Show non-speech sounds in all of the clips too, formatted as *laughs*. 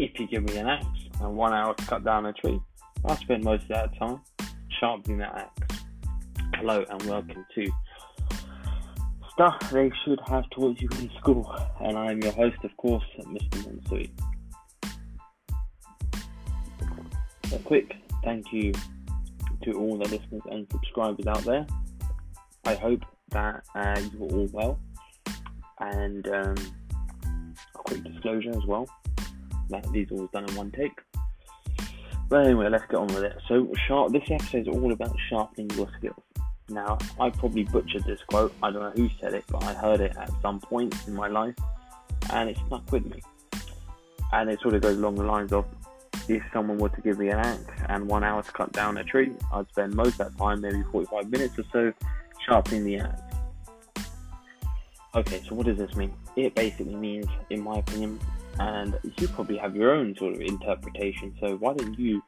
if you give me an axe and one hour to cut down a tree, I spend most of that time sharpening that axe. Hello and welcome to Stuff They Should Have Taught You in School, and I'm your host, of course, Mr. Monsui. A quick thank you to all the listeners and subscribers out there. I hope that uh, you are all well, and um, a quick disclosure as well that these all done in one take. But anyway, let's get on with it. So, sharp. This episode is all about sharpening your skills. Now, I probably butchered this quote. I don't know who said it, but I heard it at some point in my life, and it stuck with me. And it sort of goes along the lines of, if someone were to give me an axe and one hour to cut down a tree, I'd spend most of that time, maybe 45 minutes or so, sharpening the axe. Okay, so what does this mean? It basically means, in my opinion, and you probably have your own sort of interpretation. So why don't you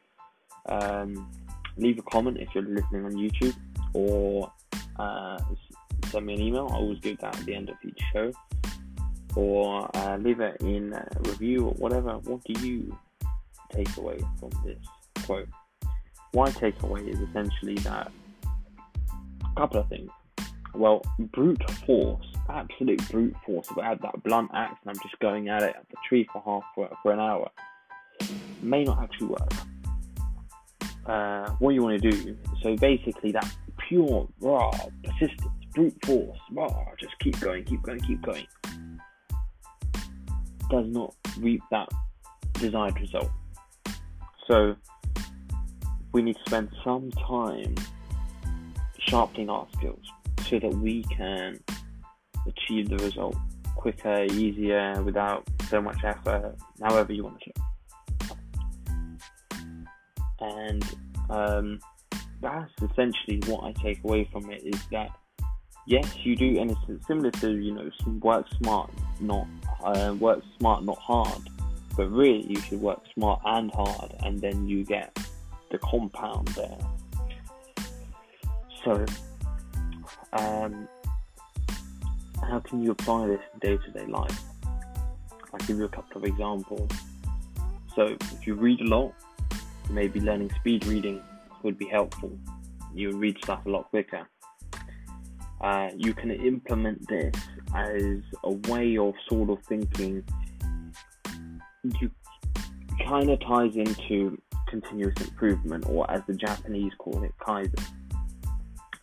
um, leave a comment if you're listening on YouTube, or uh, send me an email. I always give that at the end of each show, or uh, leave it in a review or whatever. What do you take away from this quote? My takeaway is essentially that a couple of things. Well, brute force absolute brute force. If I had that blunt axe and I'm just going at it at the tree for half for, for an hour, may not actually work. Uh, what you want to do, so basically that pure, raw, persistence, brute force, raw, just keep going, keep going, keep going, does not reap that desired result. So we need to spend some time sharpening our skills so that we can achieve the result quicker, easier, without so much effort, however you want to. And um, that's essentially what I take away from it is that yes, you do, and it's similar to you know work smart, not uh, work smart, not hard. But really, you should work smart and hard, and then you get the compound there. So, um, how can you apply this in day to day life? I'll give you a couple of examples. So, if you read a lot, maybe learning speed reading would be helpful. You would read stuff a lot quicker. Uh, you can implement this as a way of sort of thinking. You kind of ties into continuous improvement, or as the Japanese call it, kaizen.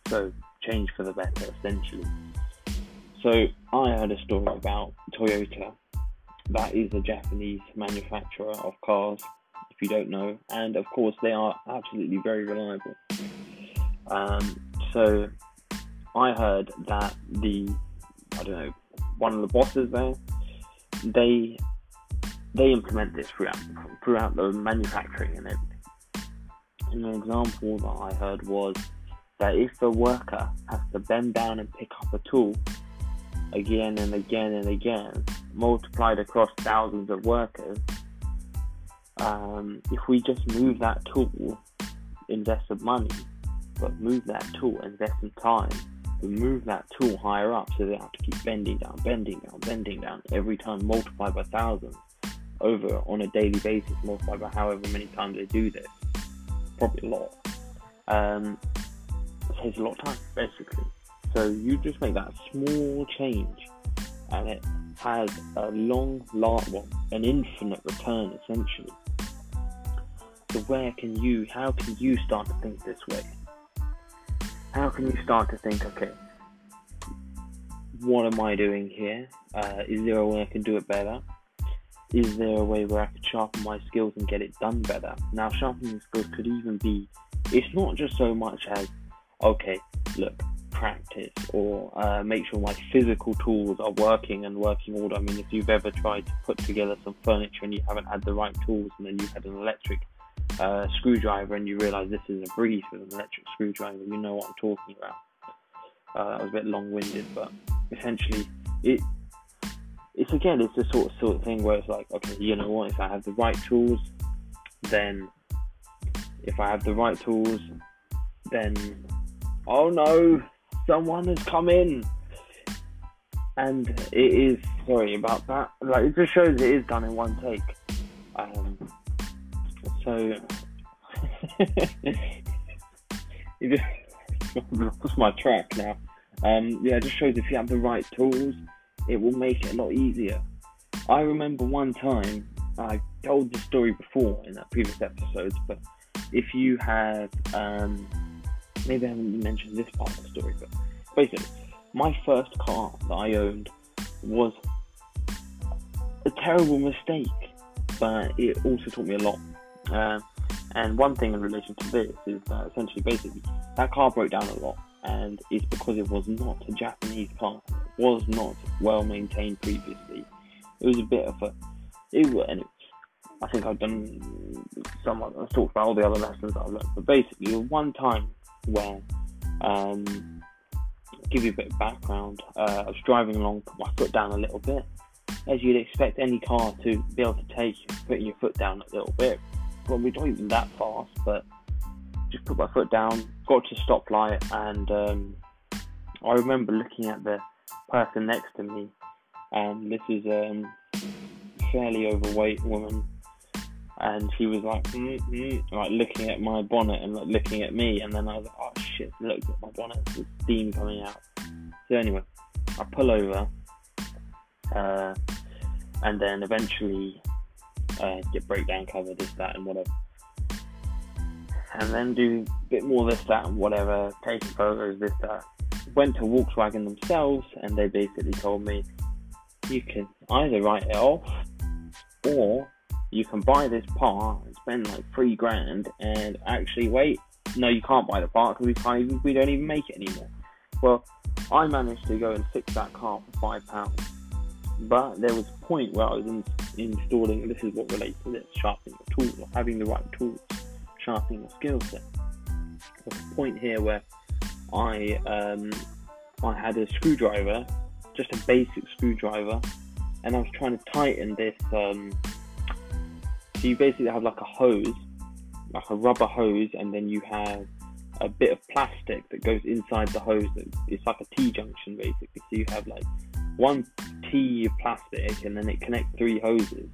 So, change for the better, essentially. So I heard a story about Toyota. That is a Japanese manufacturer of cars, if you don't know, and of course they are absolutely very reliable. Um, so I heard that the I don't know one of the bosses there they they implement this throughout throughout the manufacturing and everything. An example that I heard was that if a worker has to bend down and pick up a tool again and again and again, multiplied across thousands of workers, um, if we just move that tool, invest some money, but move that tool, invest some time, move that tool higher up so they have to keep bending down, bending down, bending down every time, multiplied by thousands over on a daily basis, multiplied by however many times they do this. Probably a lot. Um, it saves a lot of time, basically. So you just make that small change, and it has a long, long, well, an infinite return essentially. So where can you, how can you start to think this way? How can you start to think, okay, what am I doing here? Uh, is there a way I can do it better? Is there a way where I could sharpen my skills and get it done better? Now, sharpening skills could even be, it's not just so much as, okay, look, practice or uh, make sure my physical tools are working and working order. I mean, if you've ever tried to put together some furniture and you haven't had the right tools, and then you had an electric uh, screwdriver and you realize this is a breeze with an electric screwdriver, you know what I'm talking about. Uh, that was a bit long-winded, but essentially, it it's again, it's the sort of sort of thing where it's like, okay, you know what? If I have the right tools, then if I have the right tools, then oh no, someone has come in. And it is sorry about that. Like it just shows it is done in one take. Um, so *laughs* you just *laughs* lost my track now. Um, yeah, it just shows if you have the right tools, it will make it a lot easier. I remember one time I told the story before in that previous episode, but if you have um, maybe I haven't mentioned this part of the story, but basically, my first car that I owned was a terrible mistake, but it also taught me a lot. Uh, and one thing in relation to this is that essentially, basically, that car broke down a lot, and it's because it was not a Japanese car. It was not well maintained previously. It was a bit of a. It, and it, I think I've done some. I've talked about all the other lessons I've learned, but basically, one time where, um, give you a bit of background, uh, I was driving along, put my foot down a little bit, as you'd expect any car to be able to take, putting your foot down a little bit. Probably not even that fast, but just put my foot down, got to stoplight, and um, I remember looking at the person next to me, and this is um, a fairly overweight woman, and she was like, mm-hmm, like looking at my bonnet and like looking at me, and then I was like, oh shit, looked at my bonnet, there's steam coming out. So anyway, I pull over, uh, and then eventually uh, get breakdown cover, this, that, and whatever. And then do a bit more this, that, and whatever, taking photos, this, that. Went to Volkswagen themselves, and they basically told me you can either write it off, or you can buy this part and spend like three grand, and actually wait, no, you can't buy the part because we can't even, we don't even make it anymore. Well, I managed to go and fix that car for five pounds but there was a point where I was in, installing, this is what relates to this, sharpening your tools, or having the right tools, sharpening your skill set. There's a point here where I um, I had a screwdriver, just a basic screwdriver, and I was trying to tighten this. Um, so you basically have like a hose, like a rubber hose, and then you have a bit of plastic that goes inside the hose. That It's like a T junction basically. So you have like one T of plastic and then it connects three hoses.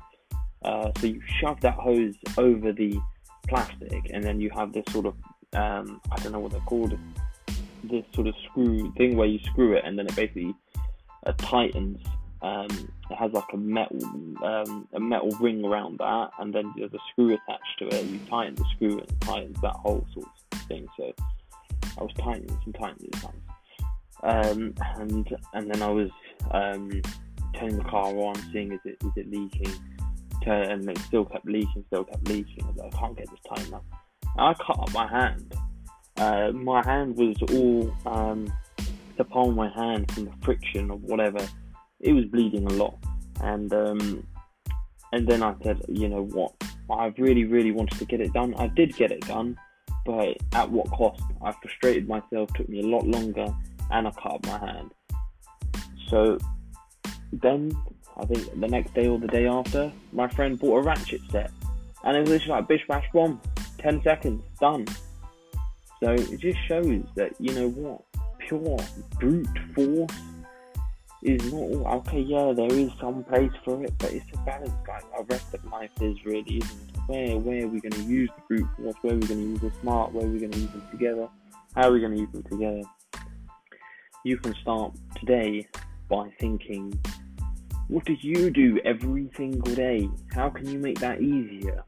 Uh, so you shove that hose over the plastic and then you have this sort of um, I don't know what they're called this sort of screw thing where you screw it and then it basically uh, tightens um, it has like a metal um, a metal ring around that and then there's a screw attached to it you tighten the screw and it tightens that whole sort of thing so I was tightening and tightening um, and and then I was um, turning the car on, seeing is it is it leaking, and it still kept leaking, still kept leaking. I, like, I can't get this tight enough. I cut up my hand. Uh, my hand was all the palm of my hand from the friction or whatever. It was bleeding a lot, and um, and then I said, you know what? I really, really wanted to get it done. I did get it done, but at what cost? I frustrated myself. Took me a lot longer, and I cut up my hand. So then I think the next day or the day after, my friend bought a ratchet set, and it was literally like bish bash bomb, ten seconds done. So it just shows that you know what, pure brute force is not all, okay. Yeah, there is some place for it, but it's a balance. Rest of life is really, isn't? Where where are we going to use the brute force? Where are we going to use the smart? Where are we going to use them together? How are we going to use them together? You can start today by thinking, what do you do every single day? How can you make that easier?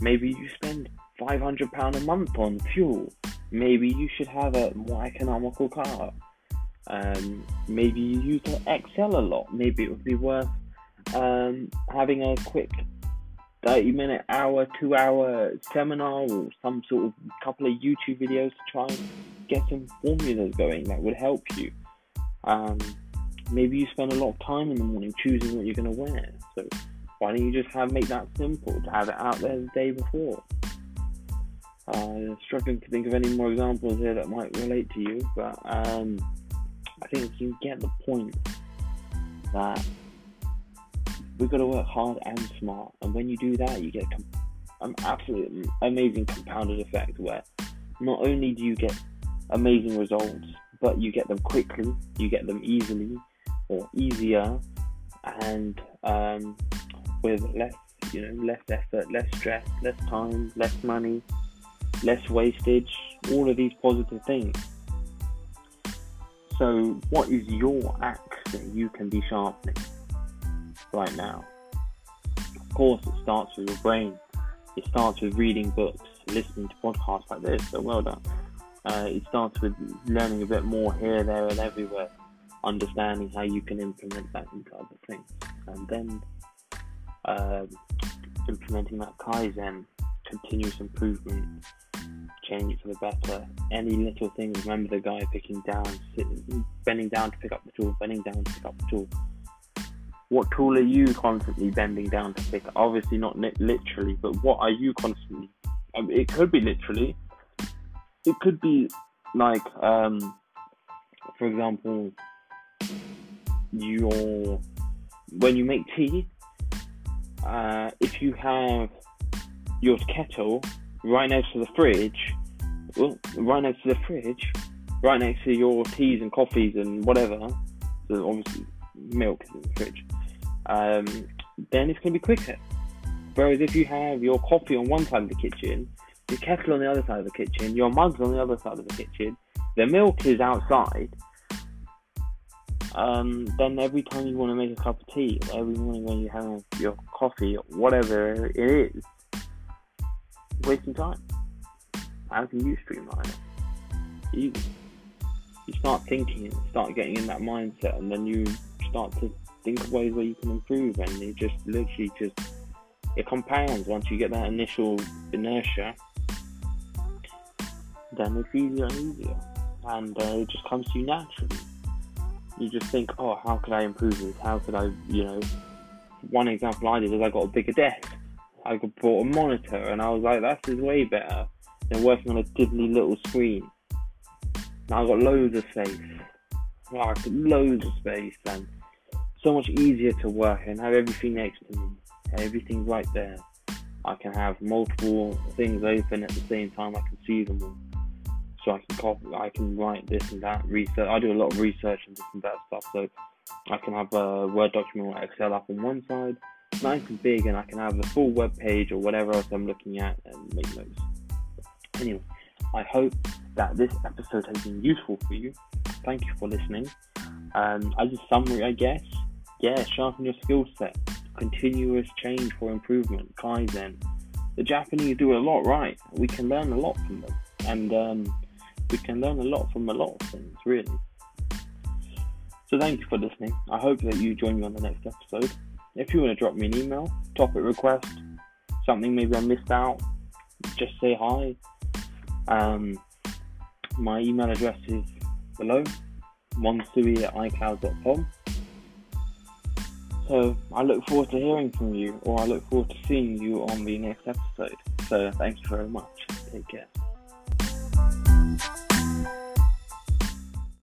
Maybe you spend £500 a month on fuel. Maybe you should have a more economical car. Um, maybe you use Excel a lot. Maybe it would be worth um, having a quick 30 minute, hour, two hour seminar or some sort of couple of YouTube videos to try and get some formulas going that would help you. Um, maybe you spend a lot of time in the morning choosing what you're going to wear. So why don't you just have make that simple to have it out there the day before? Uh, struggling to think of any more examples here that might relate to you, but um, I think you get the point that we've got to work hard and smart, and when you do that, you get an absolutely amazing compounded effect where not only do you get amazing results, but you get them quickly, you get them easily or easier, and um, with less you know, less effort, less stress, less time, less money, less wastage, all of these positive things. So, what is your axe that you can be sharpening right now? Of course, it starts with your brain. It starts with reading books, listening to podcasts like this. So, well done. Uh, it starts with learning a bit more here, there, and everywhere, understanding how you can implement that into other things, and then uh, implementing that kaizen, continuous improvement, change for the better. Any little things. Remember the guy picking down, sitting, bending down to pick up the tool, bending down to pick up the tool. What tool are you constantly bending down to pick? Obviously not literally, but what are you constantly? I mean, it could be literally. It could be like, um, for example, your when you make tea. Uh, if you have your kettle right next to the fridge, well, right next to the fridge, right next to your teas and coffees and whatever. So obviously, milk is in the fridge. Um, then it's going to be quicker. Whereas if you have your coffee on one side of the kitchen, your kettle on the other side of the kitchen, your mugs on the other side of the kitchen, the milk is outside, um, then every time you want to make a cup of tea, every morning when you have your coffee, whatever it is, wasting time. How can you streamline it? You, you start thinking start getting in that mindset, and then you start to think of ways where you can improve, and it just literally just it compounds once you get that initial inertia. Then it's easier and easier, and uh, it just comes to you naturally. You just think, oh, how could I improve this? How could I, you know? One example I did is I got a bigger desk. I bought a monitor, and I was like, "This is way better working on a diddly little screen." Now I've got loads of space, like loads of space, and so much easier to work and have everything next to me. Everything's right there. I can have multiple things open at the same time. I can see them all. So I can copy, I can write this and that research. I do a lot of research and this and that stuff. So I can have a Word document or Excel up on one side, nice and big, and I can have the full web page or whatever else I'm looking at and make notes. Anyway, I hope that this episode has been useful for you. Thank you for listening. Um, as a summary, I guess, yeah, sharpen your skill set, continuous change for improvement, Kaizen. The Japanese do a lot right. We can learn a lot from them, and um, we can learn a lot from a lot of things, really. So thank you for listening. I hope that you join me on the next episode. If you want to drop me an email, topic request, something maybe I missed out, just say hi. Um, my email address is below, monsui at icloud.com. So I look forward to hearing from you, or I look forward to seeing you on the next episode. So thank you very much. Take care.